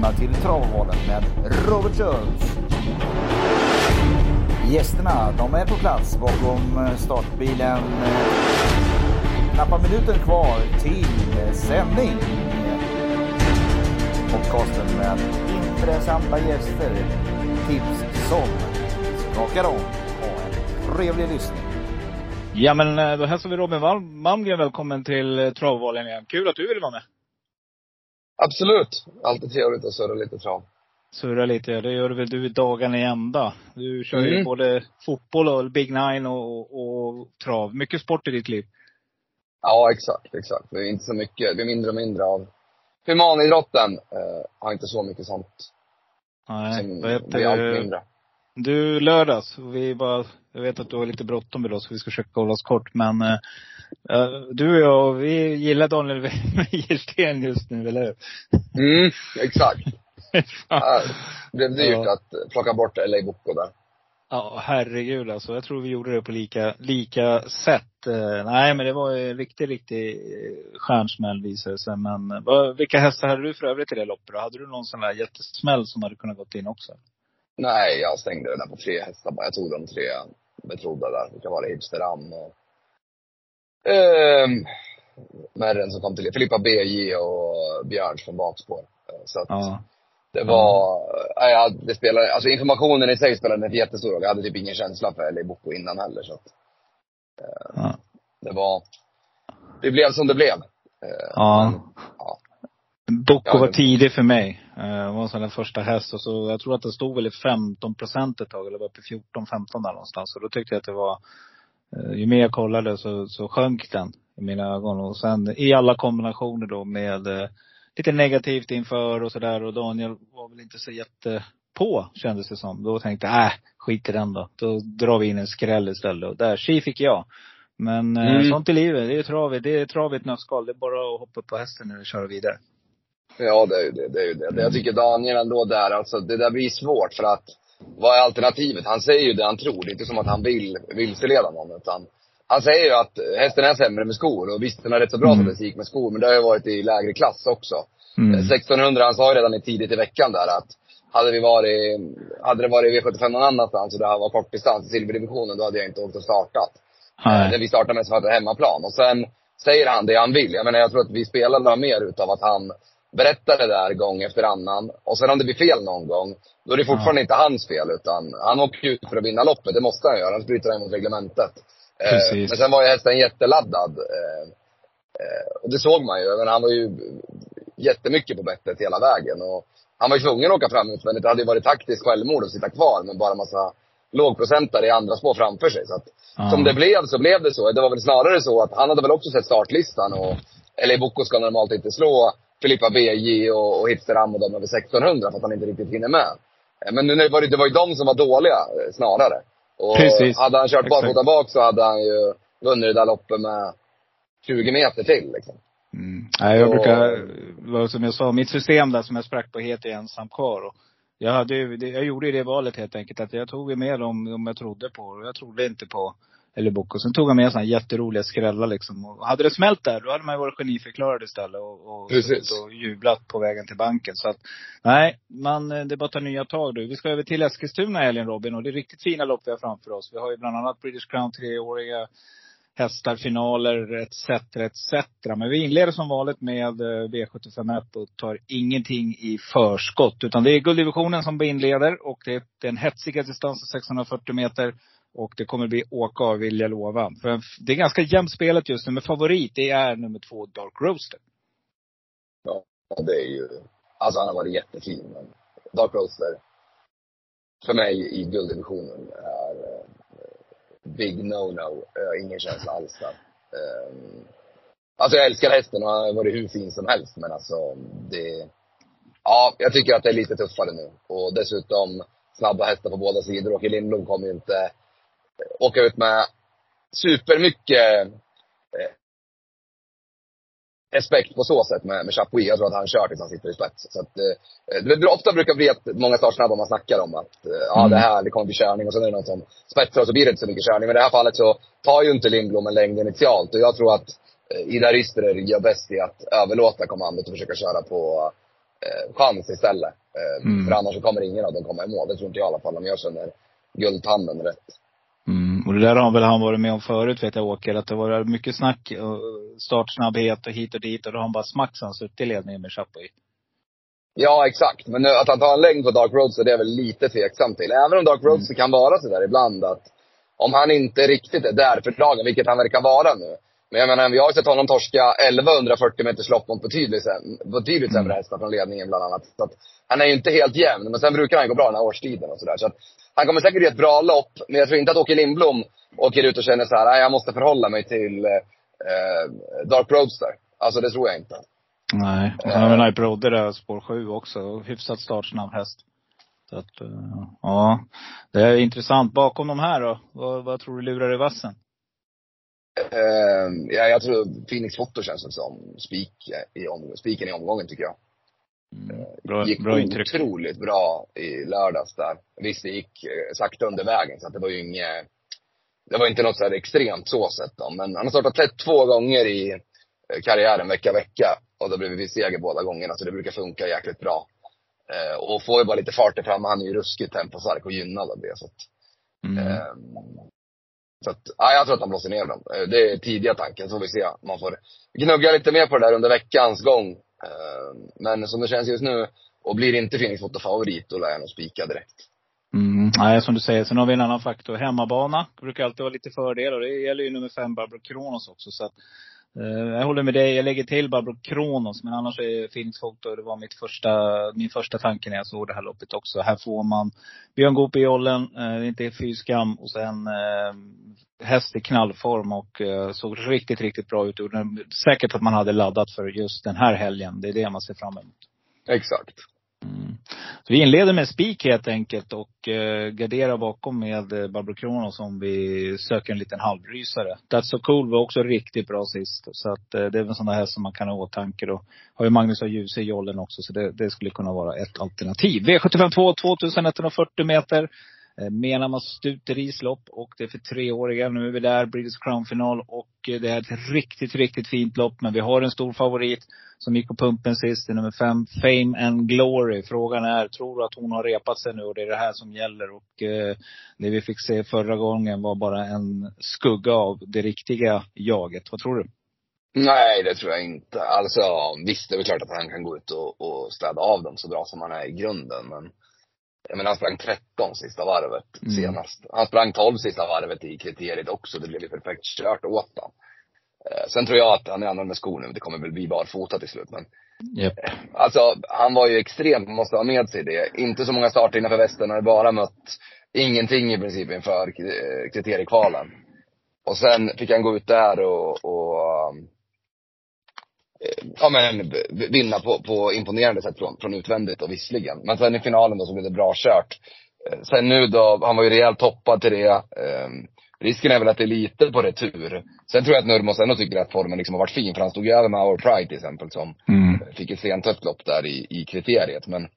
välkomna till Travvalen med Robert Schultz. Gästerna, de är på plats bakom eh, startbilen. Knappa minuter kvar till eh, sändning. Podcasten med intressanta gäster. Tips som skakar om. Ha en trevlig lyssning. Ja men eh, då hälsar vi Robin Malmgren välkommen till Travvalen igen. Kul att du ville vara med. Absolut. Alltid trevligt att surra lite trav. Surra lite, ja. Det gör väl du dagarna i ända. Du kör ju Mm. både fotboll och Big Nine och, och, trav. Mycket sport i ditt liv. Ja, exakt, exakt. Det är inte så mycket. Det är mindre och mindre av humanidrotten. Eh, har inte så mycket sånt. Nej, Som vad heter blir allt det? mindre. Du, lördags. Vi bara, jag vet att du har lite bråttom idag så vi ska försöka hålla oss kort. Men eh, du och jag, vi gillar Daniel Gilsten just nu, eller hur? Mm, exakt. ja, det blev dyrt Ja. att plocka bort LA Boko där. herregud alltså. Jag tror vi gjorde det på lika, lika sätt. Eh, nej, men det var en riktig, riktig eh, stjärnsmäll visade sig. Men eh, vilka hästar hade du för övrigt i det loppet då? Hade du någon sån där jättesmäll som hade kunnat gått in också? Nej, jag stängde det där på tre hästar bara. Jag tog de tre betrodda där. Vilka var det? Hipsteram och ehm, Merren som kom till Filippa BJ och Björns från bakspår. Eh, Så att Ja. det var, nej, ja, det spelade, alltså informationen i sig spelade en jättestor roll. Jag hade typ ingen känsla för LA Boko innan heller så att Ja. det var, det blev som det blev. Eh, Ja. men, ja. Ja, var tidig för mig. Eh, Det var en sån där första häst och så, jag tror att det stod väl i 15 procent ett tag, eller var uppe i 14-15 där någonstans. Och då tyckte jag att det var, ju mer jag kollade så, så sjönk den i mina ögon. Och sen i alla kombinationer då med eh, lite negativt inför och sådär. Och Daniel var väl inte så jätte på kändes det som. Då tänkte jag, äh, skit i den då. Då drar vi in en skräll istället. Och där, tji fick jag. Men eh, Mm. sånt i livet, det är travet. Det är travet nötskal. Det är bara att hoppa på hästen nu och köra vidare. Ja, det är ju det. det, är ju det. Jag tycker Daniel ändå där, alltså det där blir svårt för att vad är alternativet? Han säger ju det han tror. Det är inte som att han vill vilseleda någon. Utan han säger ju att hästen är sämre med skor. Och visst, den har rätt så bra Mm. statistik med skor. Men det har ju varit i lägre klass också. Mm. 1600, han sa ju redan i tidigt i veckan där att hade vi varit, hade det varit V75 någon annanstans och det här var kortdistans i silverdivisionen, då hade jag inte åkt och startat. Nej. När vi startar mest för att det hemmaplan. Och sen säger han det han vill. Jag menar, jag tror att vi spelarna har mer utav att han berättar det där gång efter annan. Och sen om det blir fel någon gång, då är det fortfarande inte hans fel. Utan han åker ut för att vinna loppet. Det måste han göra, annars bryter han mot reglementet. Eh. Men sen var ju hästen jätteladdad. Eh, eh, och det såg man ju. Men han var ju jättemycket på bettet hela vägen. Och han var ju tvungen att åka fram utvändigt. Det hade ju varit taktiskt självmord att sitta kvar med bara massa lågprocentare i andra spår framför sig. Så att Ja. som det blev så blev det så. Det var väl snarare så att han hade väl också sett startlistan och LA Boko ska normalt inte slå Filippa BJ och, och Hipsteram och de över 1600 för att han inte riktigt hinner med. Eh, Men nu var det, det var ju de som var dåliga eh, snarare. Och Precis. hade han kört barfota bak så hade han ju vunnit det där loppet med 20 meter till liksom. Mm. Nej, jag Och- brukar, som jag sa, mitt system där som jag sprack på heter ensam kvar. Och jag, hade, jag gjorde ju det valet helt enkelt att jag tog ju med dem, dem jag trodde på. Och jag trodde inte på eller Boko. Sen tog jag med sådana jätteroliga skrällar liksom. Och hade det smält där, då hade man ju varit geniförklarad istället och, och, och jublat på vägen till banken. Så att, nej, man, det är bara att ta nya tag nu. Vi ska över till Eskilstuna i helgen Robin och det är riktigt fina lopp vi har framför oss. Vi har ju bland annat British Crown treåriga hästar, finaler etc. etc. Men vi inleder som vanligt med eh, V751 och tar ingenting i förskott. Utan det är gulddivisionen som inleder och det är den hetsiga distansen 640 meter. Och det kommer bli åka av vill jag lova. För det är ganska jämnt spelet just nu. Men favorit det är nummer två Dark Roaster. Ja, det är ju, alltså han har varit jättefin men Dark Roaster, för mig i gulddivisionen är eh, big no-no. Ingen känsla alls där. Eh, alltså jag älskar hästen och han har varit hur fin som helst men alltså det, ja, jag tycker att det är lite tuffare nu. Och dessutom snabba hästar på båda sidor. Åke Lindblom kommer ju inte åka ut med supermycket eh, respekt på så sätt med, med Chapuis. Jag tror att han kör tills han sitter i spets. Så att, eh, det, ofta brukar bli att många startsnabba man snackar om att eh, ja, Mm. det här det kommer bli körning och sen är det någon som spetsar och så blir det inte så mycket körning. Men i det här fallet så tar ju inte Lindblom en längd initialt. Och jag tror att eh, Ida Risterer gör bäst i att överlåta kommandot och försöka köra på eh, chans istället. Eh, mm. För annars så kommer ingen av dem komma i mål. Det tror inte jag i alla fall, om jag känner guldtanden rätt. Mm. Och det där har väl han varit med om förut vet jag Åker, att det var mycket snack, startsnabbhet och hit och dit och då har han bara smacksan suttit i ledningen med Chapuis. Ja, exakt. Men att han tar en längd på Dark Roads, det är väl lite tveksamt till. Även om Dark Roads mm. kan vara sådär ibland att om han inte riktigt är där för dagen, vilket han verkar vara nu. Men jag menar, vi har ju sett honom torska 1140 meters lopp mot betydligt, betydligt sämre hästar från ledningen bland annat. Så att, han är ju inte helt jämn, men sen brukar han gå bra den här årstiden och sådär. Så att, han kommer säkert ge ett bra lopp, men jag tror inte att Åke Lindblom åker ut och känner så här, nej jag måste förhålla mig till eh, Dark Roadster. Alltså det tror jag inte. Nej. Och sen har vi Night Rodder där, spår 7 också. Hyfsat startsnabb häst. Så att, eh, ja. Det är intressant. Bakom de här då? Vad, vad tror du lurar i vassen? Uh, ja, jag tror Phoenix Foto känns som spik i spiken i omgången tycker jag. Mm, bra, gick bra intryck. otroligt bra i lördags där. Visst, det gick eh, sakta under vägen så att det var ju inget, det var inte något så här extremt så sett då. Men han har startat tätt två gånger i eh, karriären vecka, vecka. Och då blev vi seger båda gångerna, så det brukar funka jäkligt bra. Eh, och får ju bara lite fart i fram. Han är ju ruskigt tempostark och gynnad av det. Så att, mm så att, ja, jag tror att han blåser ner dem. Eh, det är tidiga tanken, så får vi se. Man får gnugga lite mer på det där under veckans gång. Eh, men som det känns just nu, och blir inte Phoenix Foto favorit, då lär jag nog spika direkt. Mm, nej, som du säger. Sen har vi en annan faktor. Hemmabana. Brukar alltid vara lite fördel och det gäller ju nummer fem, Barbro Kronos också. Så att Eh, jag håller med dig. Jag lägger till Barbro Kronos, men annars är Finns Foto, det var mitt första, min första tanke när jag såg det här loppet också. Här får man Björn Goop i jollen, eh, inte fy skam och sen eh, häst i knallform och eh, såg riktigt, riktigt bra ut. Säkert att man hade laddat för just den här helgen. Det är det man ser fram emot. Exakt. Mm. Så vi inleder med spik helt enkelt och eh, garderar bakom med eh, Barbro Kronos om vi söker en liten halvrysare. That's so cool var också riktigt bra sist. Så att eh, det är väl sådana här som man kan ha i åtanke då. Har ju Magnus och Djuse i jollen också så det, det, skulle kunna vara ett alternativ. V75 2, 2140 meter. Eh, Menar man Stuteris lopp och det är för treåriga. Nu är vi där, British Crown-final och eh, det är ett riktigt, riktigt fint lopp. Men vi har en stor favorit som gick på pumpen sist, det är nummer fem, Fame and Glory. Frågan är, tror du att hon har repat sig nu och det är det här som gäller? Och eh, det vi fick se förra gången var bara en skugga av det riktiga jaget. Vad tror du? Nej, det tror jag inte. Alltså visst, det är väl klart att han kan gå ut och, och städa av dem så bra som han är i grunden. Men jag menar, han sprang 13 sista varvet mm. senast. Han sprang 12 sista varvet i kriteriet också. Det blev ju perfekt kört åt honom. Eh, sen tror jag att han är annan med skor nu. Det kommer väl bli barfota till slut. Men, yep. Eh, alltså, han var ju extremt, måste ha med sig det. Inte så många starter innanför västen. Han har bara mött ingenting i princip inför eh, kriteriekvalen. Och sen fick han gå ut där och, och ja men vinna på, på imponerande sätt från, från utvändigt och visserligen. Men sen i finalen då så blev det bra kört. Eh, sen nu då, han var ju rejält toppad till det. Um, risken är väl att det är lite på retur. Sen tror jag att Nurmos ändå tycker att formen liksom har varit fin. För han stod ju över med Our Pride till exempel som mm. fick ett stentufft lopp där i, i kriteriet. Men,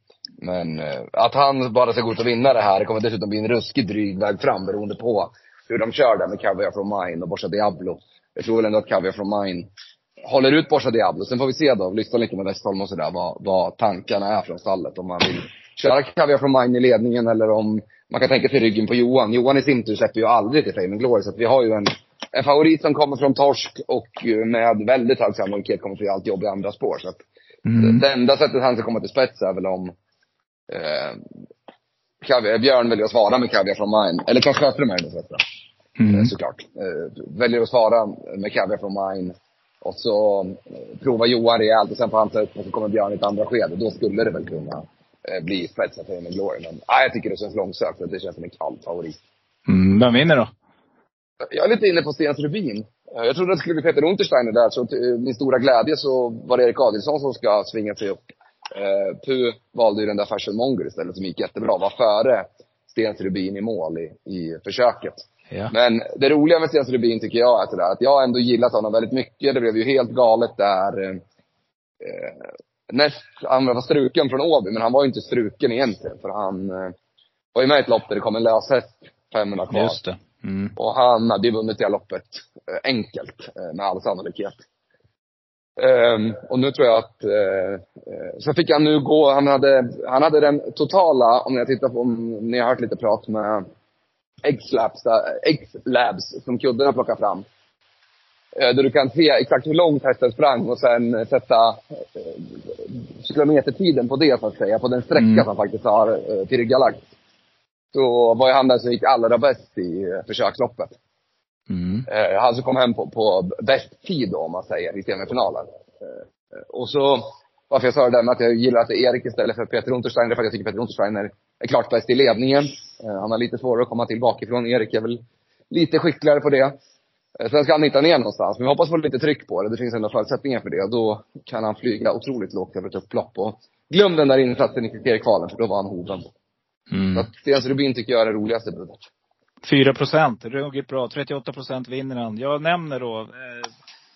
men uh, att han bara ska gå ut och vinna det här, det kommer dessutom bli en ruskigt dryg väg fram beroende på hur de kör där med Caviar from Mine och Borsa Diablo. Jag tror väl ändå att Caviar from Mine håller ut Borsa Diablo. Sen får vi se då, lyssna lite med Westholm och sådär, vad, vad tankarna är från stallet. Om man vill köra Kaviar från Mine i ledningen eller om man kan tänka sig ryggen på Johan. Johan i sin tur släpper ju aldrig till Fame Glory. Så att vi har ju en, en favorit som kommer från torsk och med väldigt hög sannolikhet kommer få allt jobb i andra spår. Så att mm. Det enda sättet han ska komma till spets är väl om eh, Kaviar, Björn väljer att svara med Kaviar från Mine. Eller Claes Sjöström är det rätt mm. Eh, såklart. Eh, väljer att svara med Kaviar från Mine och så eh, provar Johan rejält och sen får han ta upp och så kommer Björn i ett andra skede. Då skulle det väl kunna eh, bli spetsen för med Glory. Men ah, jag tycker det känns långsökt. Det känns som en kall favorit. Mm, vem vinner då? Jag är lite inne på Stens Rubin. Eh, jag trodde det skulle bli Peter Untersteiner där, så till min stora glädje så var det Erik Adielsson som ska svinga sig upp. Eh, Pu valde ju den där Fashion Monger istället, som gick jättebra. Var före Stens Rubin i mål i, i försöket. Ja. Men det roliga med Stens Rubin tycker jag är sådär, att jag har ändå gillat honom väldigt mycket. Det blev ju helt galet där. Eh, näst, han var struken från Åby, men han var ju inte struken egentligen. För han eh, var ju med i ett lopp där det kom en löshäst 500 kvar. Just det. Mm. Och han hade ju vunnit det loppet eh, enkelt, eh, med all sannolikhet. Um, och nu tror jag att, uh, så fick han nu gå, han hade, han hade den totala, om jag tittar på, om ni har hört lite prat med X-Labs, X-Labs som kuddarna plockar fram. Uh, där du kan se exakt hur långt hästen sprang och sen sätta uh, kilometertiden på det så att säga, på den sträcka mm. som faktiskt har uh, tillryggalagt. Så var ju han den som gick allra bäst i försöksloppet. Mm. Eh, han som kom hem på, på bäst tid då, om man säger, i semifinalen. Eh, och så, varför jag sa det där med att jag gillar att det är Erik istället för Peter Untersteiner, för att jag tycker Peter Untersteiner är klart bäst i ledningen. Eh, han har lite svårare att komma tillbaka ifrån. Erik är väl lite skickligare på det. Eh, sen ska han hitta ner någonstans, men vi hoppas få lite tryck på det. Det finns ändå förutsättningar för det. Och då kan han flyga otroligt lågt över ett upplopp. Och glöm den där insatsen i kriteriekvalen, för då var han hoven. Mm. Så att Stens Rubin tycker jag är det roligaste budet. 4 procent, ruggigt bra. 38 procent vinner han. Jag nämner då, eh,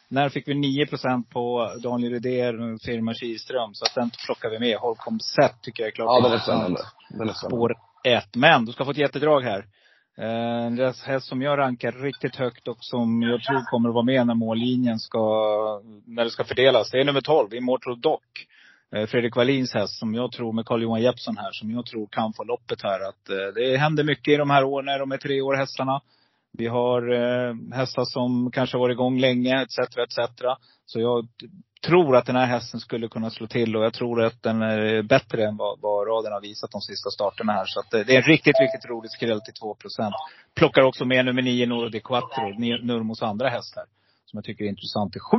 när fick vi 9 procent på Daniel Rydér, firma Kihlström. Så att den plockar vi med. Holcomb Set tycker jag är klart Ja, den är spännande. Den är Spår 1. Men du ska få ett jättedrag här. Eh, en häst som jag rankar riktigt högt och som jag tror kommer att vara med när mållinjen ska, när det ska fördelas. Det är nummer 12, Immortal Dock. Eh, Fredrik Wallins häst som jag tror, med Carl-Johan Jeppsson här, som jag tror kan få loppet här. Att eh, det händer mycket i de här åren när de är tre år hästarna. Vi har eh, hästar som kanske har varit igång länge, etc. etc. Så jag tror att den här hästen skulle kunna slå till och jag tror att den är bättre än vad, vad raden har visat de sista starterna här. Så att eh, det är en riktigt, riktigt rolig skräll till 2 Plockar också med nummer 9, Nordi Quattro, Nurmos andra häst här. Som jag tycker är intressant till 7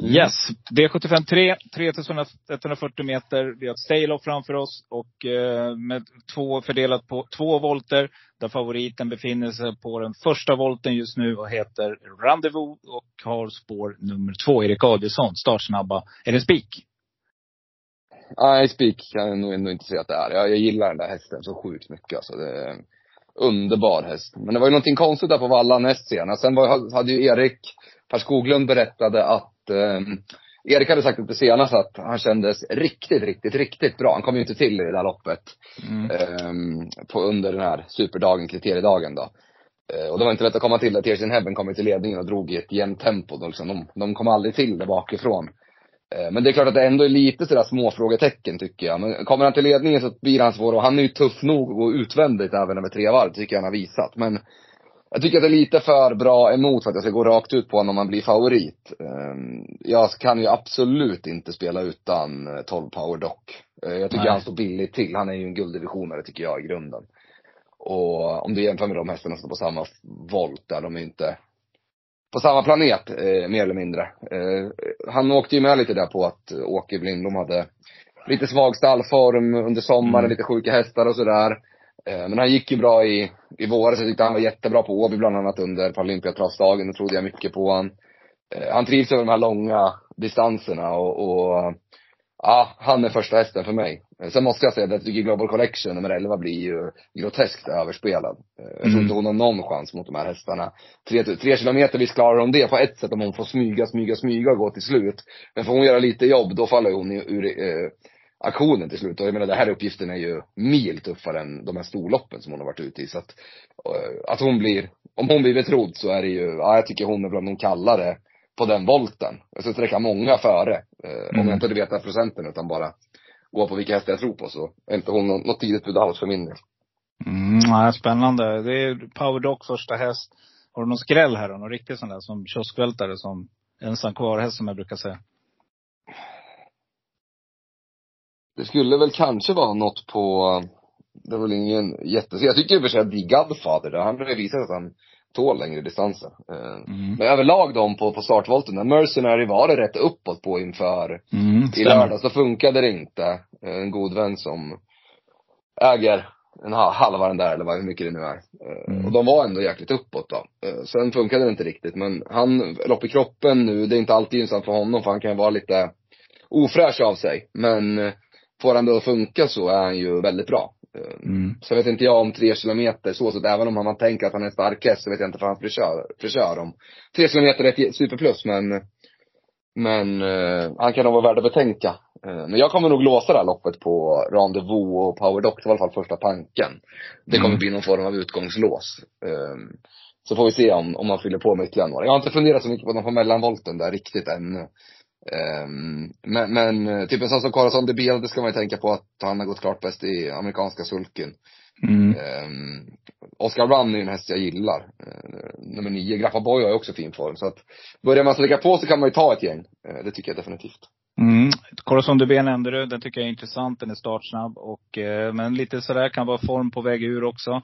Mm. Yes. V75 3, 3140 meter. Vi har ett stay framför oss och eh, med två fördelat på två volter. Där favoriten befinner sig på den första volten just nu och heter Rendezvous och har spår nummer två, Erik Adielsson, startsnabba. Är det spik? Nej, spik kan jag nog ändå inte säga att det är. Jag, jag gillar den där hästen så sjukt mycket alltså. Det är en underbar häst. Men det var ju någonting konstigt där på vallan näst senast. Sen var, hade ju Erik Per Skoglund berättade att eh, Erik hade sagt lite senast att han kändes riktigt, riktigt, riktigt bra. Han kom ju inte till i det där loppet. Mm. Eh, på, under den här superdagen, kriteriedagen då. Eh, och det var inte lätt att komma till det. Tears in Heaven kom till ledningen och drog i ett jämnt tempo. Då, liksom. de, de kom aldrig till det bakifrån. Eh, men det är klart att det ändå är lite sådär små frågetecken tycker jag. Men kommer han till ledningen så blir han svår och han är ju tuff nog och utvändigt även över tre varv, tycker jag han har visat. Men jag tycker att det är lite för bra emot för att jag ska gå rakt ut på honom om man blir favorit. Ehm, jag kan ju absolut inte spela utan 12 eh, power dock. Eh, jag tycker Nej. han står billigt till. Han är ju en gulddivisionare tycker jag i grunden. Och om du jämför med de hästarna som står på samma volt där, de är inte på samma planet, eh, mer eller mindre. Han åkte ju med lite där på att Åke Blindblom hade lite svag stallform under sommaren, mm. lite sjuka hästar och sådär. Eh, men han gick ju bra i, i våras. Jag tyckte han var jättebra på Åby bland annat under Paralympiatravsdagen. Då trodde jag mycket på han. Eh, han trivs över de här långa distanserna och, och ja, han är första hästen för mig. Eh, sen måste jag säga att jag tycker Global Collection nummer 11 blir ju groteskt överspelad. Jag tror mm. inte hon har någon chans mot de här hästarna. Tre, tre kilometer, visst klarar hon det på ett sätt om hon får smyga, smyga, smyga och gå till slut. Men får hon göra lite jobb, då faller hon ur, ur aktionen till slut. Och jag menar, den här uppgiften är ju mil tuffare än de här storloppen som hon har varit ute i. Så att, eh, att hon blir, om hon blir betrodd så är det ju, ja jag tycker hon är bland de kallare på den volten. Jag ska sträcka många före. Mm. Om jag mm. inte veta procenten utan bara gå på vilka hästar jag tror på så är inte hon något tidigt bud alls för min del. Mm, ja, spännande. Det är Power Dog första häst. Har du någon skräll här då? Någon riktig sån där som kioskvältare som ensam kvar-häst som jag brukar säga? Det skulle väl kanske vara något på, det var väl ingen jätte, jag tycker i och för sig att The Godfather, han har visat att han tål längre distanser. Eh, mm. Men överlag de på, på startvolten, när Mercenary var det rätt uppåt på inför mm, i lördags, så funkade det inte. Eh, en god vän som äger en halva den där eller vad, hur mycket det nu är. Eh, mm. Och de var ändå jäkligt uppåt då. Sen funkade det inte riktigt men han, lopp i kroppen nu, det är inte alltid gynnsamt för honom för han kan vara lite ofräsch av sig. Men får han det att funka så är han ju väldigt bra. Mm. Så vet inte jag om tre kilometer så, så även om man tänker att han är en stark häst så vet jag inte för hans frisör, frisör om tre kilometer är ett superplus men men eh, han kan nog vara värd att betänka. Eh, men jag kommer nog låsa det här loppet på Rendezvous och Power Dock, i alla fall första tanken. Det kommer mm. bli någon form av utgångslås. Eh, Så får vi se om, om man fyller på med ytterligare några. Jag har inte funderat så mycket på de på mellanvolten där riktigt ännu. Um, men, men typ en sån som Corazon de Biel, det ska man ju tänka på att han har gått klart bäst i amerikanska sulken. Mm. Um, Oscar Run är ju en häst jag gillar. Uh, nummer nio, Grappa Boy har ju också fin form. Så att börjar man släcka på så kan man ju ta ett gäng. Uh, det tycker jag definitivt. Mm. Corazon de B nämnde du. Den tycker jag är intressant. Den är startsnabb. Och, uh, men lite sådär kan vara form på väg ur också.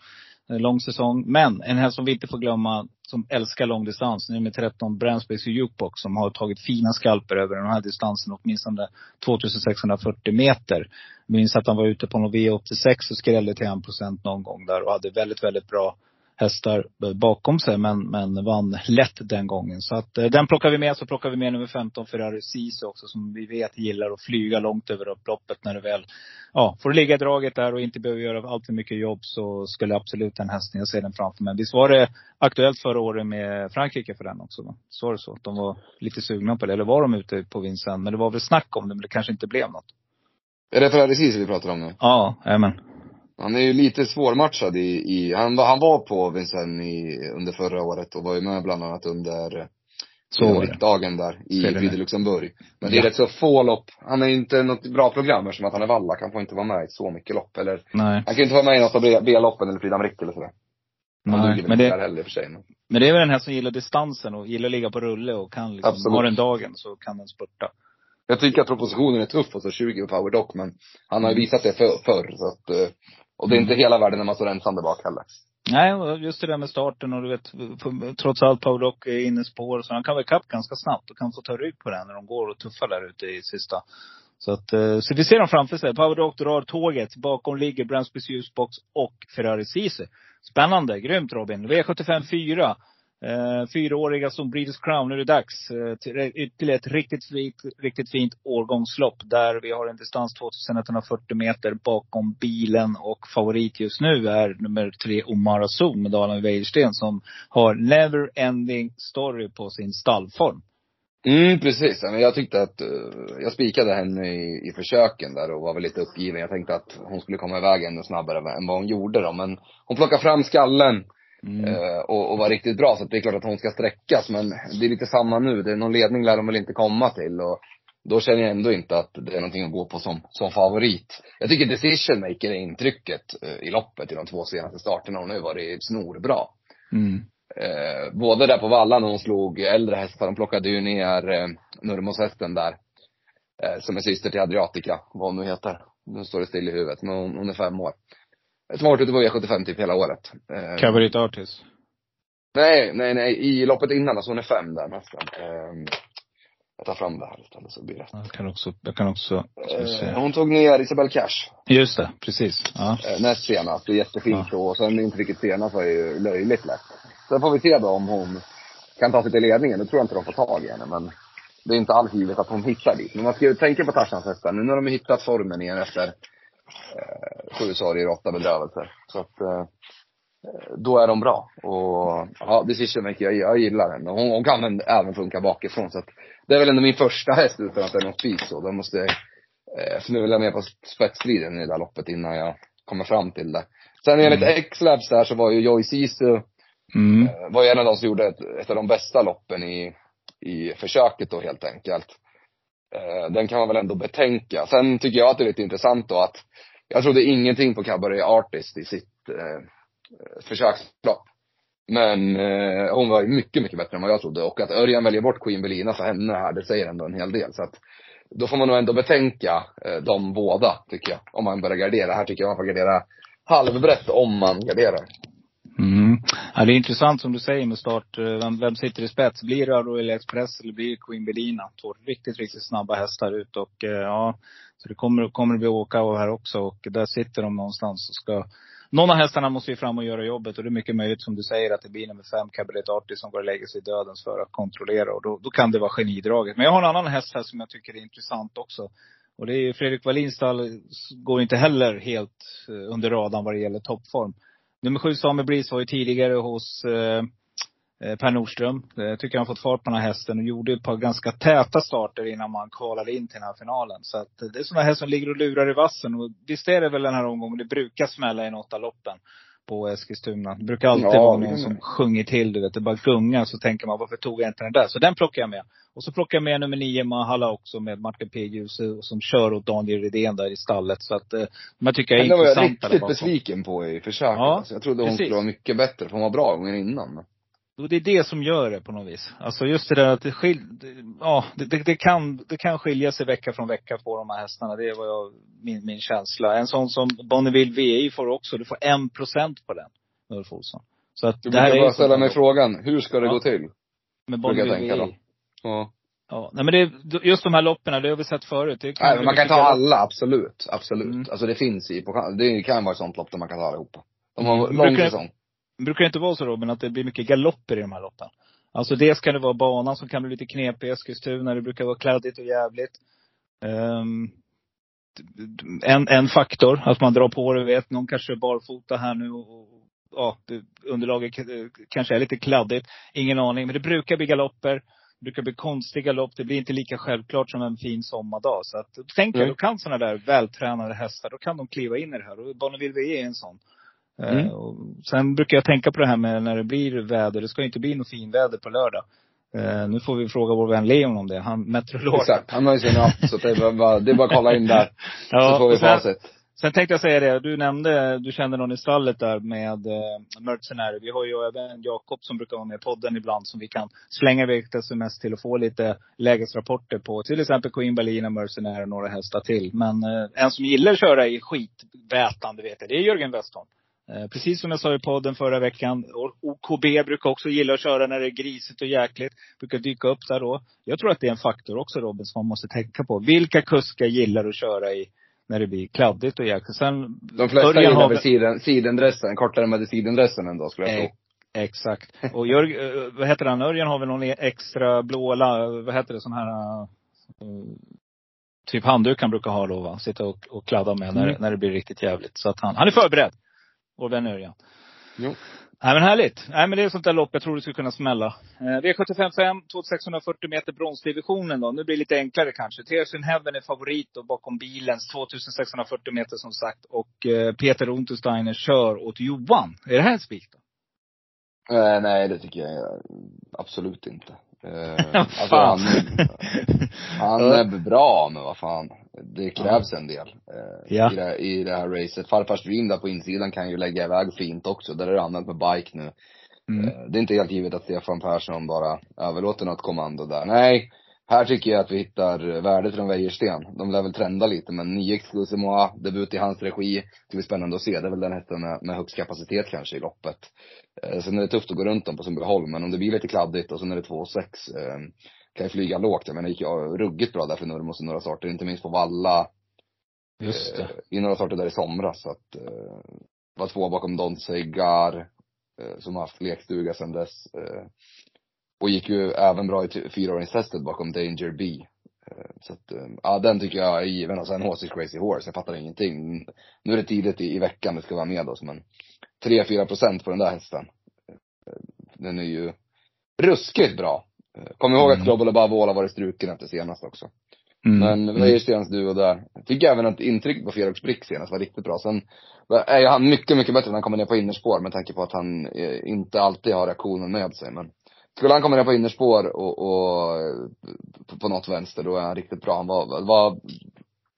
Lång säsong. Men en häst som vi inte får glömma, som älskar långdistans, nummer 13, Brandspace Jukebox, som har tagit fina skalper över den här distansen, åtminstone 2640 meter. Jag minns att han var ute på någon V86 och skrällde till 1 procent någon gång där och hade väldigt, väldigt bra hästar bakom sig men, men vann lätt den gången. Så att eh, den plockar vi med. Så plockar vi med nummer 15 Ferrari Sisu också som vi vet gillar att flyga långt över upploppet när det väl, ja, får ligga i draget där och inte behöver göra allt för mycket jobb så skulle absolut den hästen, jag ser den framför mig. Visst var det aktuellt förra året med Frankrike för den också? Va? Så var det så? De var lite sugna på det. Eller var de ute på Vincennes? Men det var väl snack om det, men det kanske inte blev något. Är det Ferrari Sisu vi pratar om nu? Ja, jajamän. Han är ju lite svårmatchad i, i han, han var på Vincennes i, under förra året och var ju med bland annat under dagen där i Prix Luxemburg. Men det är ja. rätt så få lopp. Han är inte något bra program eftersom att han är vallack. Han får inte vara med i så mycket lopp. Eller, Nej. han kan inte vara med i något av B-loppen eller Frida Rick eller sådär. Han Nej, men det, heller för sig. Men det är väl den här som gillar distansen och gillar att ligga på rulle och kan liksom, Absolut. har den dagen så kan den spurta. Jag tycker att propositionen är tuff, alltså 20 på power dock, men han har ju visat det för, förr, så att, eh, och det är inte hela världen när man står ensam där bak heller. Nej, just det där med starten och du vet, trots allt Power Dock är inne spår, så han kan vara ikapp ganska snabbt och kan få ta rygg på den när de går och tuffar där ute i sista. Så att, eh, så vi ser dem framför sig. Power Dock drar tåget. Bakom ligger Bransbys Ljusbox och Ferrari Sisu. Spännande. Grymt Robin. V75 4. Eh, fyraåriga som Breeders Crown. Nu är det dags eh, till eh, ytterligare ett riktigt fint, riktigt fint årgångslopp. Där vi har en distans 2140 meter bakom bilen. Och favorit just nu är nummer tre Omar Zon med Dalen Wäjersten. Som har never ending story på sin stallform. Mm, precis. Jag tyckte att, uh, jag spikade henne i, i försöken där och var väl lite uppgiven. Jag tänkte att hon skulle komma iväg ännu snabbare än vad hon gjorde då. Men hon plockade fram skallen Mm. Uh, och, och var riktigt bra. Så det är klart att hon ska sträckas. Men det är lite samma nu. Det är någon ledning lär de väl inte komma till. Och då känner jag ändå inte att det är någonting att gå på som, som favorit. Jag tycker decision maker är intrycket uh, i loppet i de två senaste starterna. Hon har ju varit snorbra. Mm. Uh, både där på vallan när hon slog äldre hästar. Hon plockade ju ner uh, Nurmos-hästen där. Uh, som är syster till Adriatica, vad hon nu heter. Nu står det still i huvudet, men hon, hon är fem år. Som har varit ute på V75 typ hela året. Eh, Cabaret Artis? Nej, nej, nej. I loppet innan, alltså hon är fem där nästan. Eh, jag tar fram det här istället så blir det Jag kan också, jag kan också, eh, Hon tog ner Isabel Cash. Just det, precis. Ja. Eh, näst senast. Det är jättefint ja. och sen intrycket senast var ju löjligt lätt. Sen får vi se då om hon kan ta sig till ledningen. Nu tror jag inte de får tag i henne men det är inte alls givet att hon hittar dit. Men man ska ju tänka på Tarzans hästar. Nu när de har hittat formen igen efter eh, sju sorger, åtta bedrövelser. Så att eh, då är de bra. Och ja, Decision Maker, jag, jag gillar den. Hon, hon kan även funka bakifrån. Så att det är väl ändå min första häst utan att det är något pris så. De måste eh, fnula mer på spetsstriden i det där loppet innan jag kommer fram till det. Sen enligt mm. X-Labs där så var ju Joy Sisu, mm. eh, var ju en av de som gjorde ett, ett av de bästa loppen i, i försöket då helt enkelt. Eh, den kan man väl ändå betänka. Sen tycker jag att det är lite intressant då att jag trodde ingenting på Cabaret Artist i sitt eh, försökslopp. Men eh, hon var ju mycket, mycket bättre än vad jag trodde. Och att Örjan väljer bort Queen Belina för henne här, det säger ändå en hel del. Så att då får man nog ändå betänka eh, de båda, tycker jag. Om man börjar gardera. Här tycker jag man får gardera halvbrett om man garderar. Mm. Ja, det är intressant som du säger med start. Eh, vem, vem sitter i spets? Blir det Royal Express eller blir det Queen Belina? Två riktigt, riktigt snabba hästar ut och eh, ja. Så det kommer, kommer det bli åka av här också och där sitter de någonstans och ska någon av hästarna måste ju fram och göra jobbet och det är mycket möjligt som du säger att det blir nummer fem, Cabaret Artis, som går och lägger sig i dödens för att kontrollera och då, då kan det vara genidraget. Men jag har en annan häst här som jag tycker är intressant också. Och det är Fredrik Wallins stall går inte heller helt eh, under radarn vad det gäller toppform. Nummer sju, Samuel Breeze, var ju tidigare hos eh, eh Per Nordström. Jag tycker han har fått fart på den här hästen och gjorde ett par ganska täta starter innan man kvalade in till den här finalen. Så att eh, det är sådana här som ligger och lurar i vassen. Och visst är det väl den här omgången det brukar smälla i något av loppen på Eskilstuna. Det brukar alltid Ja, vara någon som sjunger till, du vet. Det bara gungar. Så tänker man, varför tog jag inte den där? Så den plockar jag med. Och så plockar jag med nummer nio, Mahala också, med Martin P. Djuse, som kör åt Daniel Redén där i stallet. Så att, eh, här tycker jag är Men det var jag riktigt besviken på i försöket. Ja, alltså, jag trodde hon precis. skulle vara mycket bättre, för hon var bra gången innan. Och det är det som gör det på något vis. Alltså just det där att det skil, ja, det, det, det, kan, det kan skilja sig vecka från vecka på de här hästarna. Det är vad jag, min, min känsla. En sån som Bonneville VI får också, du får en procent på den, Ulf Olsson. Så att det här är bara ställa mig frågan, hur ska det Ja. gå till? med Bonneville VI. då. Ja. Ja, nej men det, just de här loppen, det har vi sett förut. Det Nej, man kan ta alla, absolut. Absolut. Mm. Alltså det finns i, det kan vara ett sånt lopp där man kan ta allihopa. De har Mm. lång Brukar- säsong. Brukar det inte vara så Robin, att det blir mycket galopper i de här loppen? Alltså dels kan det vara banan som kan bli lite knepig i Eskilstuna. Det brukar vara kladdigt och jävligt. Ehm, en, en faktor, att man drar på det, vet. Någon kanske är barfota här nu och, ja, underlaget kanske är lite kladdigt. Ingen aning. Men det brukar bli galopper. Det brukar bli konstiga galopp. Det blir inte lika självklart som en fin sommardag. Så att, tänk jag, Mm. då kan sådana där vältränade hästar, då kan de kliva in i det här. Och Bonneville är en sån. Eh, Mm. och sen brukar jag tänka på det här med när det blir väder. Det ska ju inte bli något finväder på lördag. Eh, nu får vi fråga vår vän Leon om det. Han meteorolog. Exakt. Han har ju sin app, så det är bara, det är bara att kolla in där. så får vi sen, facit. sen tänkte jag säga det. Du nämnde, du kände någon i stallet där med eh, Mercenary. Vi har ju även Jakob som brukar vara med i podden ibland som vi kan slänga iväg ett sms till och få lite lägesrapporter på. Till exempel Queen Berlin, Mercenary och några hästar till. Men eh, en som gillar att köra i skitvätande vet jag, det är Jörgen Westholm. Eh, Precis som jag sa i podden förra veckan. OKB brukar också gilla att köra när det är grisigt och jäkligt. Brukar dyka upp där då. Jag tror att det är en faktor också Robin, som man måste tänka på. Vilka kuskar gillar att köra i när det blir kladdigt och jäkligt. Sen, De flesta gillar har väl siden, sidendressen, kortare med sidendressen ändå skulle jag tro. Exakt. Och Jörg, eh, vad heter han, Örjan har väl någon extra blå, vad heter det, sån här, eh, typ handduk han brukar ha då va? Sitta och, och kladda med när, Mm. när det blir riktigt jävligt. Så att han, han är förberedd. Vår vän Örjan. Jo. Nej men härligt. Nej men det är sånt där lopp jag tror det skulle kunna smälla. Eh, V75 5, 2640 meter bronsdivisionen då. Nu blir det lite enklare kanske. Tears in Heaven är favorit och bakom bilens 2640 meter som sagt. Och eh, Peter Untersteiner kör åt Johan. Är det här en spik då? Eh, nej, det tycker jag absolut inte. Eh, alltså han, han är bra, men vad fan. Det krävs en del eh, Ja. i, det, i det här racet. Farfars där på insidan kan ju lägga iväg fint också. Där är det annat med bike nu. Mm. Eh, Det är inte helt givet att Stefan Persson bara överlåter något kommando där. Nej, här tycker jag att vi hittar värdet från Wäjersten. De lär väl trenda lite, men 9 Exclusive Moa, debut i hans regi. Det blir spännande att se. Det är väl den hästen med, med högst kapacitet kanske i loppet. Eh, sen är det tufft att gå runt dem på Sundbyholm, men om det blir lite kladdigt och sen är det 2,6 eh, kan ju flyga lågt. Menar, det gick ju ruggigt bra där för Nurmos i några starter, inte minst på Valla. Just det. Eh, I några starter där i somras. Så att, eh, var två bakom Don Segar, eh, som har haft lekstuga sedan dess. Eh, och gick ju även bra i fyraåringstestet bakom Danger B. Eh, så att, eh, ja den tycker jag är given. Och sen is crazy horse, jag fattar ingenting. Nu är det tidigt i, i veckan det ska vara med oss, men 3-4 procent på den där hästen. Eh, Den är ju ruskigt bra. Eh, Kom ihåg att Mm. Above All har varit struken efter senast också. Mm. Men Mm. Wäjerstens duo där. Jag tycker även att intrycket på Ferox Brick senast var riktigt bra. Sen är ju han mycket, mycket bättre när han kommer ner på innerspår med tanke på att han eh, inte alltid har reaktionen med sig. Men skulle han komma ner på innerspår och, och eh, på, något vänster, då är han riktigt bra. Han var, var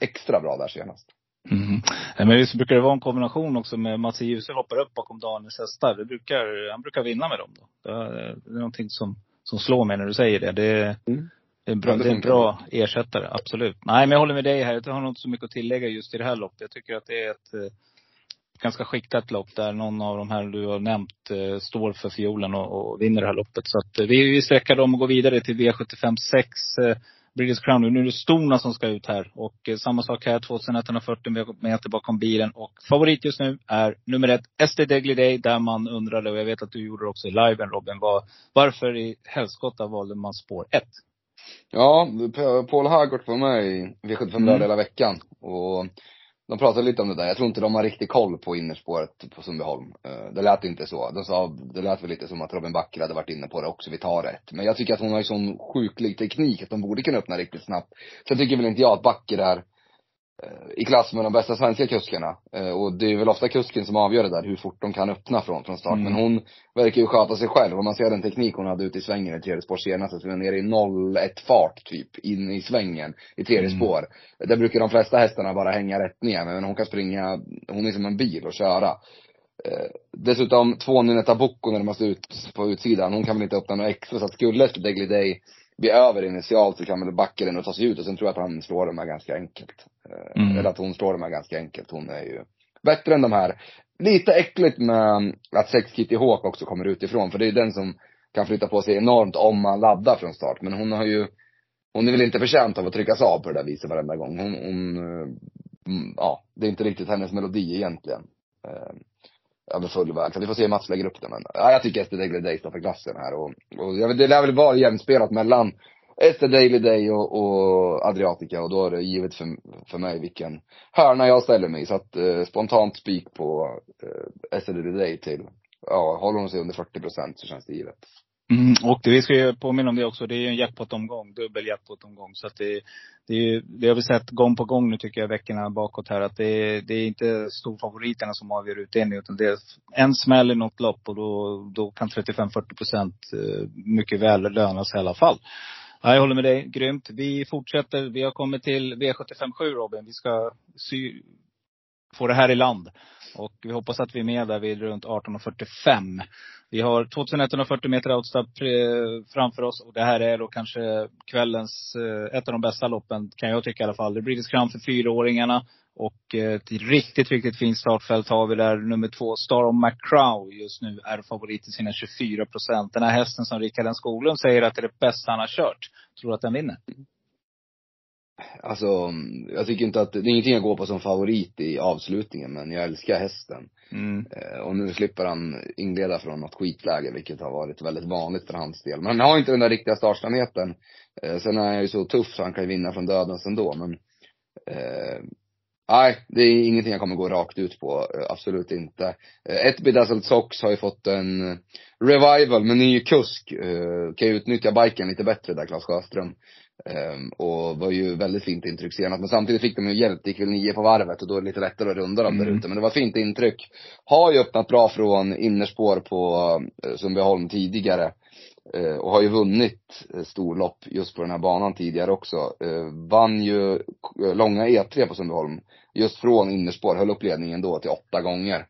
extra bra där senast. Mm. Nej, Men visst brukar det vara en kombination också med Mats Djuse hoppar upp bakom Daniels hästar. Det brukar, han brukar vinna med dem då. Det är, det är någonting som, som slår mig när du säger det. Det är, Mm. det är, bra, det är en bra ersättare, absolut. Nej men jag håller med dig här. Jag har nog inte så mycket att tillägga just i det här loppet. Jag tycker att det är ett eh, ganska skiktat lopp där någon av de här du har nämnt eh, står för fiolen och, och vinner det här loppet. Så att eh, vi, vi sträcker dem och går vidare till V75 6. Eh, British Crown. Nu är det Stona som ska ut här. Och eh, samma sak här, 2140 meter bakom bilen. Och favorit just nu är nummer ett, SD Degly Day. Där man undrade, och jag vet att du gjorde det också i liven Robin, var, varför i helskotta valde man spår ett? Ja, Paul Hagort var med i V75 Mm. hela veckan. Och de pratade lite om det där. Jag tror inte de har riktigt koll på innerspåret på Sundbyholm. Eh, det lät inte så. De sa, det lät väl lite som att Robin Backer hade varit inne på det också. Vi tar rätt. Men jag tycker att hon har ju sån sjuklig teknik att de borde kunna öppna riktigt snabbt. Sen tycker väl inte jag att Backer är i klass med de bästa svenska kuskarna. Eh, och det är väl ofta kusken som avgör det där, hur fort de kan öppna från, från start. Mm. Men hon verkar ju sköta sig själv. Om man ser den teknik hon hade ute i svängen i tredje spår senast, så var nere i 0-1 fart typ, in i svängen i tredje mm. spår. Där brukar de flesta hästarna bara hänga rätt ner, men hon kan springa, hon är som en bil och köra. Eh, dessutom två Ninetta Bocco när de måste ut på utsidan. Hon kan väl inte öppna något extra. Så att skulle Degly Day bli över initialt så kan väl backa den och ta sig ut. Och sen tror jag att han slår dem här ganska enkelt. Eh, mm. Eller att hon slår dem här ganska enkelt. Hon är ju bättre än de här. Lite äckligt med att Sex Kitty Hawk också kommer utifrån. För det är den som kan flytta på sig enormt om man laddar från start. Men hon har ju, hon är väl inte förtjänt av att tryckas av på det där viset varenda gång. Hon, hon eh, mm, ja, det är inte riktigt hennes melodi egentligen över full väg. Så vi får se hur Mats lägger upp det. Men ja, jag tycker Ester Daily Day står för klassen här. Och, och jag, det lär väl vara jämspelat mellan Ester Daily Day och, och Adriatica. Och då är det givet för, för mig vilken hörna jag ställer mig i. Så att eh, spontant spik på eh, Ester Daily Day till, ja, håller hon sig under 40 procent så känns det givet. Mm, och det, vi ska ju påminna om det också. Det är ju en jackpot-omgång. Dubbel jackpot-omgång. Så att det, det, är, det har vi sett gång på gång nu tycker jag, veckorna bakåt här. Att det, det är inte storfavoriterna som avgör utdelningen. Utan det är en smäll i något lopp och då, då kan 35-40 procent eh, mycket väl löna sig i alla fall. Ja, jag håller med dig. Grymt. Vi fortsätter. Vi har kommit till V757 Robin. Vi ska sy, få det här i land. Och vi hoppas att vi är med där vid runt 18.45. Vi har 2140 meter outstop framför oss. Och det här är då kanske kvällens, eh, ett av de bästa loppen, kan jag tycka i alla fall. Det blir British Crown för fyraåringarna. Och eh, ett riktigt, riktigt fint startfält har vi där. Nummer två, Star of McCrow just nu är favorit till sina 24 procent. Den här hästen som Rickard N Skoglund säger att det är det bästa han har kört. Tror du att den vinner? Alltså, jag tycker inte att, det är ingenting jag går på som favorit i avslutningen, men jag älskar hästen. Mm. Eh, och nu slipper han inleda från något skitläge, vilket har varit väldigt vanligt för hans del. Men han har inte den där riktiga startsamheten. Eh, sen är han ju så tuff så han kan ju vinna från dödens ändå, men eh, Nej, det är ingenting jag kommer gå rakt ut på. Eh, absolut inte. Ett Bedazzled Sox har ju fått en revival med ny kusk. Kan ju utnyttja biken lite bättre där, Claes Sjöström. Um, och var ju väldigt fint intryck senast. Men samtidigt fick de ju hjälp, det gick väl nio på varvet och då är det lite lättare att runda dem mm. där ute. Men det var fint intryck. Har ju öppnat bra från innerspår på uh, Sundbyholm tidigare. Uh, och har ju vunnit uh, storlopp just på den här banan tidigare också. Uh, vann ju långa E3 på Sundbyholm. Just från innerspår, höll upp ledningen då till åtta gånger.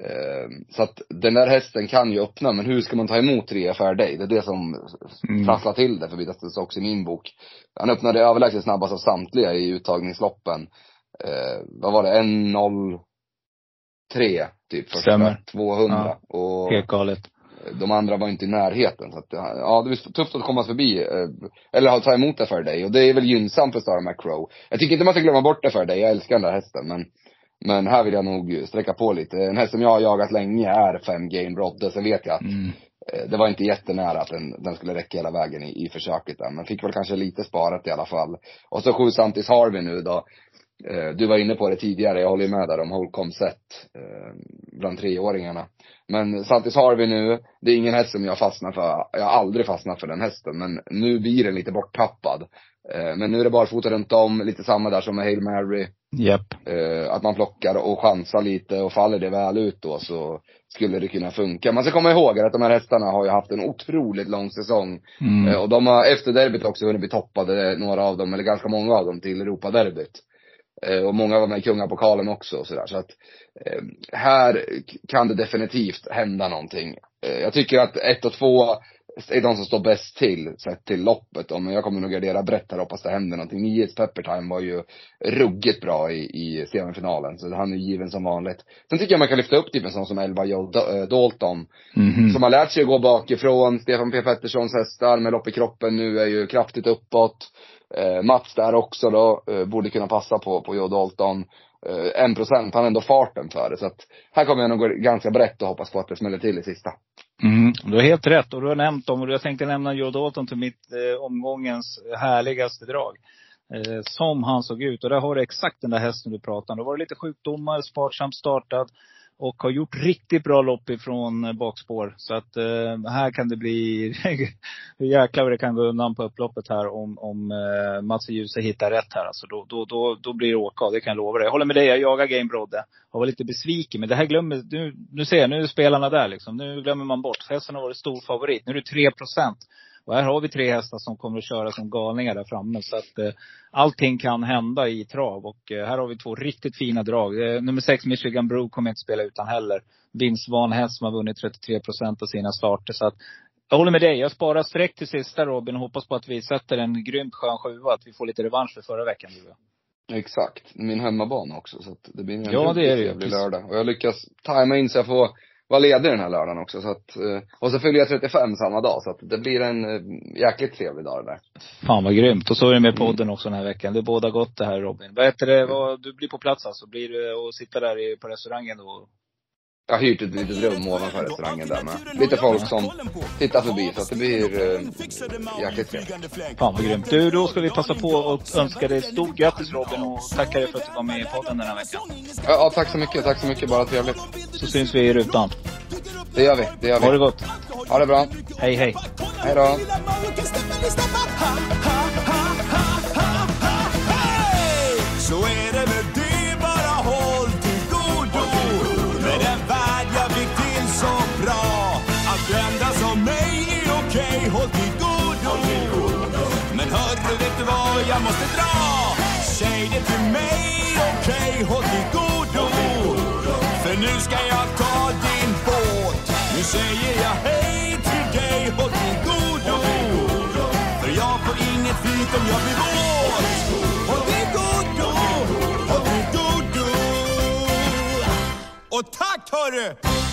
Ehm, så att den där hästen kan ju öppna, men hur ska man ta emot tre fair day? Det är det som mm. trasslar till det för Vidas också i min bok. Han öppnade överlägset snabbast av samtliga i uttagningsloppen. Eh, vad var det, 1.03 typ första Stämmer. 200. Ja, och helt galet. De andra var inte i närheten. Så att, ja, det är tufft att komma förbi, eh, eller ta emot det för dig. Och det är väl gynnsamt för Star McCrow. Jag tycker inte man ska glömma bort det för dig. Jag älskar den där hästen, men men här vill jag nog sträcka på lite. En häst som jag har jagat länge är fem Game Brodde. Sen vet jag att mm. Eh, det var inte jättenära att den, den skulle räcka hela vägen i, i försöket där. Men fick väl kanske lite sparat i alla fall. Och så sju Santis Harvey nu då. Eh, du var inne på det tidigare, jag håller ju med där om Holcomb set eh, bland treåringarna. Men Santis Harvey nu, det är ingen häst som jag fastnar för. Jag har aldrig fastnat för den hästen, men nu blir den lite borttappad. Men nu är det barfota runt om, lite samma där som med Hail Mary. Yep. Eh, att man plockar och chansar lite och faller det väl ut då så skulle det kunna funka. Man ska komma ihåg att de här hästarna har ju haft en otroligt lång säsong. Mm. Eh, och de har efter derbyt också hunnit bli toppade, några av dem, eller ganska många av dem, till Europaderbyt. Eh, och många var med i kungapokalen också och sådär. Så att eh, här kan det definitivt hända någonting. Eh, jag tycker att ett och två är de som står bäst till, sett till loppet. Men jag kommer nog gardera brett här, hoppas det händer någonting. Niets Peppertime var ju ruggigt bra i, i semifinalen, så han är given som vanligt. Sen tycker jag man kan lyfta upp typ en sån som Elva Joe eh, Dalton. Mm -hmm. Som har lärt sig att gå bakifrån. Stefan P Petterssons hästar med lopp i kroppen nu är ju kraftigt uppåt. Eh, Mats där också då, eh, borde kunna passa på, på Joe Dalton. Eh, en procent, han har ändå farten för det. Så att här kommer jag nog gå ganska brett och hoppas på att det smäller till i sista. Mm, du har helt rätt. Och du har nämnt dem. Och jag tänkte nämna Joe Dalton till mitt eh, omgångens eh, härligaste drag. Eh, som han såg ut. Och där har du exakt den där hästen du pratade om. Då var det lite sjukdomar, sparsamt startad. Och har gjort riktigt bra lopp ifrån eh, bakspår. Så att eh, här kan det bli, jäklar vad det kan gå undan på upploppet här om, om eh, Mats och Djuse hittar rätt här. Alltså då, då, då, då blir det åka av, det kan jag lova dig. Jag håller med dig, jag jagar Game Brodde. Har varit lite besviken, men det här glömmer, nu, nu ser jag, nu är spelarna där liksom. Nu glömmer man bort. Hästen har varit stor favorit. Nu är det 3 procent. Och här har vi tre hästar som kommer att köra som galningar där framme. Så att eh, allting kan hända i trav. Och eh, här har vi två riktigt fina drag. Eh, nummer sex, Michigan Brew, kommer inte spela utan heller. Vinstvan häst som har vunnit 33 procent av sina starter. Så att jag håller med dig. Jag sparar streck till sista Robin och hoppas på att vi sätter en grymt skön sjua. Att vi får lite revansch för förra veckan, du Exakt. Min hemmabana också. Så att det blir en Ja, det är det trevlig lördag. Och jag lyckas tajma in så jag får vara ledig den här lördagen också. Så att, eh, och så fyller jag 35 samma dag. Så att det blir en eh, jäkligt trevlig dag det där. Fan vad grymt. Och så är du med podden också den här veckan. Det är båda gott det här Robin. Vad heter det, vad, du blir på plats alltså? Blir det och sitta där i, på restaurangen då? Jag har hyrt ett litet rum ovanför restaurangen där med lite folk som tittar förbi. Så att det blir eh, jäkligt trevligt. Fan vad grymt. Du, då ska vi passa på och önska dig stort grattis Robin och tacka dig för att du var med i podden den här veckan. Ja, ja, tack så mycket. Tack så mycket. Bara trevligt. Så syns vi i rutan. Det gör vi. Det gör vi. Ha det gott. Ha det bra. Hej hej. Hej då. Så är det För jag måste dra? Säg det till mig, okej, håll till godo. För nu ska jag ta din båt. Nu säger jag hej till dig, håll till godo. För jag får inget flyt om jag blir våt. Håll till godo, håll till godo. Och tack hörru!